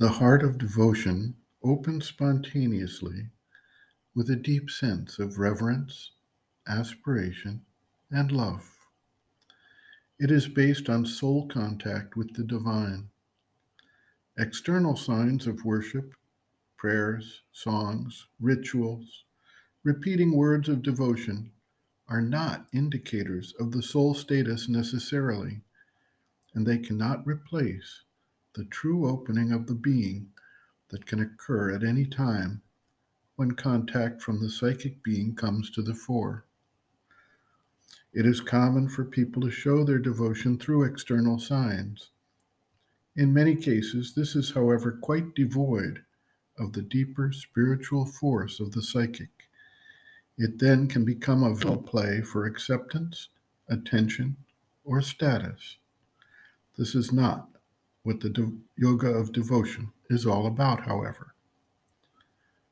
The heart of devotion opens spontaneously with a deep sense of reverence, aspiration, and love. It is based on soul contact with the divine. External signs of worship, prayers, songs, rituals, repeating words of devotion are not indicators of the soul status necessarily, and they cannot replace the true opening of the being that can occur at any time when contact from the psychic being comes to the fore. It is common for people to show their devotion through external signs. In many cases, this is, however, quite devoid of the deeper spiritual force of the psychic. It then can become a visual play for acceptance, attention, or status. This is not what the de- yoga of devotion is all about, however.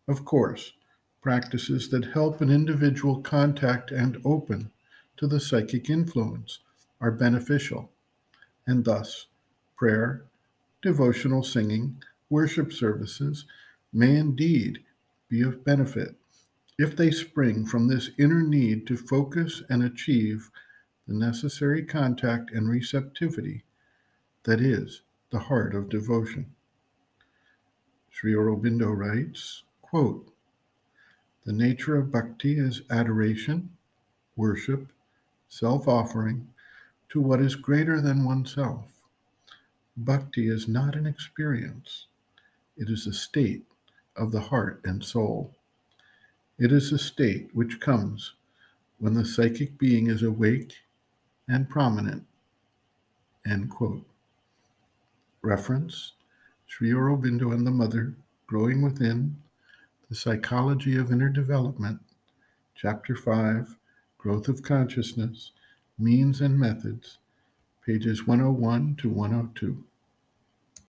Of course, practices that help an individual contact and open to the psychic influence are beneficial, and thus prayer, devotional singing, worship services may indeed be of benefit if they spring from this inner need to focus and achieve the necessary contact and receptivity that is the heart of devotion. Sri Aurobindo writes, quote, The nature of bhakti is adoration, worship, self offering to what is greater than oneself. Bhakti is not an experience, it is a state of the heart and soul. It is a state which comes when the psychic being is awake and prominent. End quote. Reference Sri Aurobindo and the Mother, Growing Within, The Psychology of Inner Development, Chapter 5, Growth of Consciousness, Means and Methods, pages 101 to 102.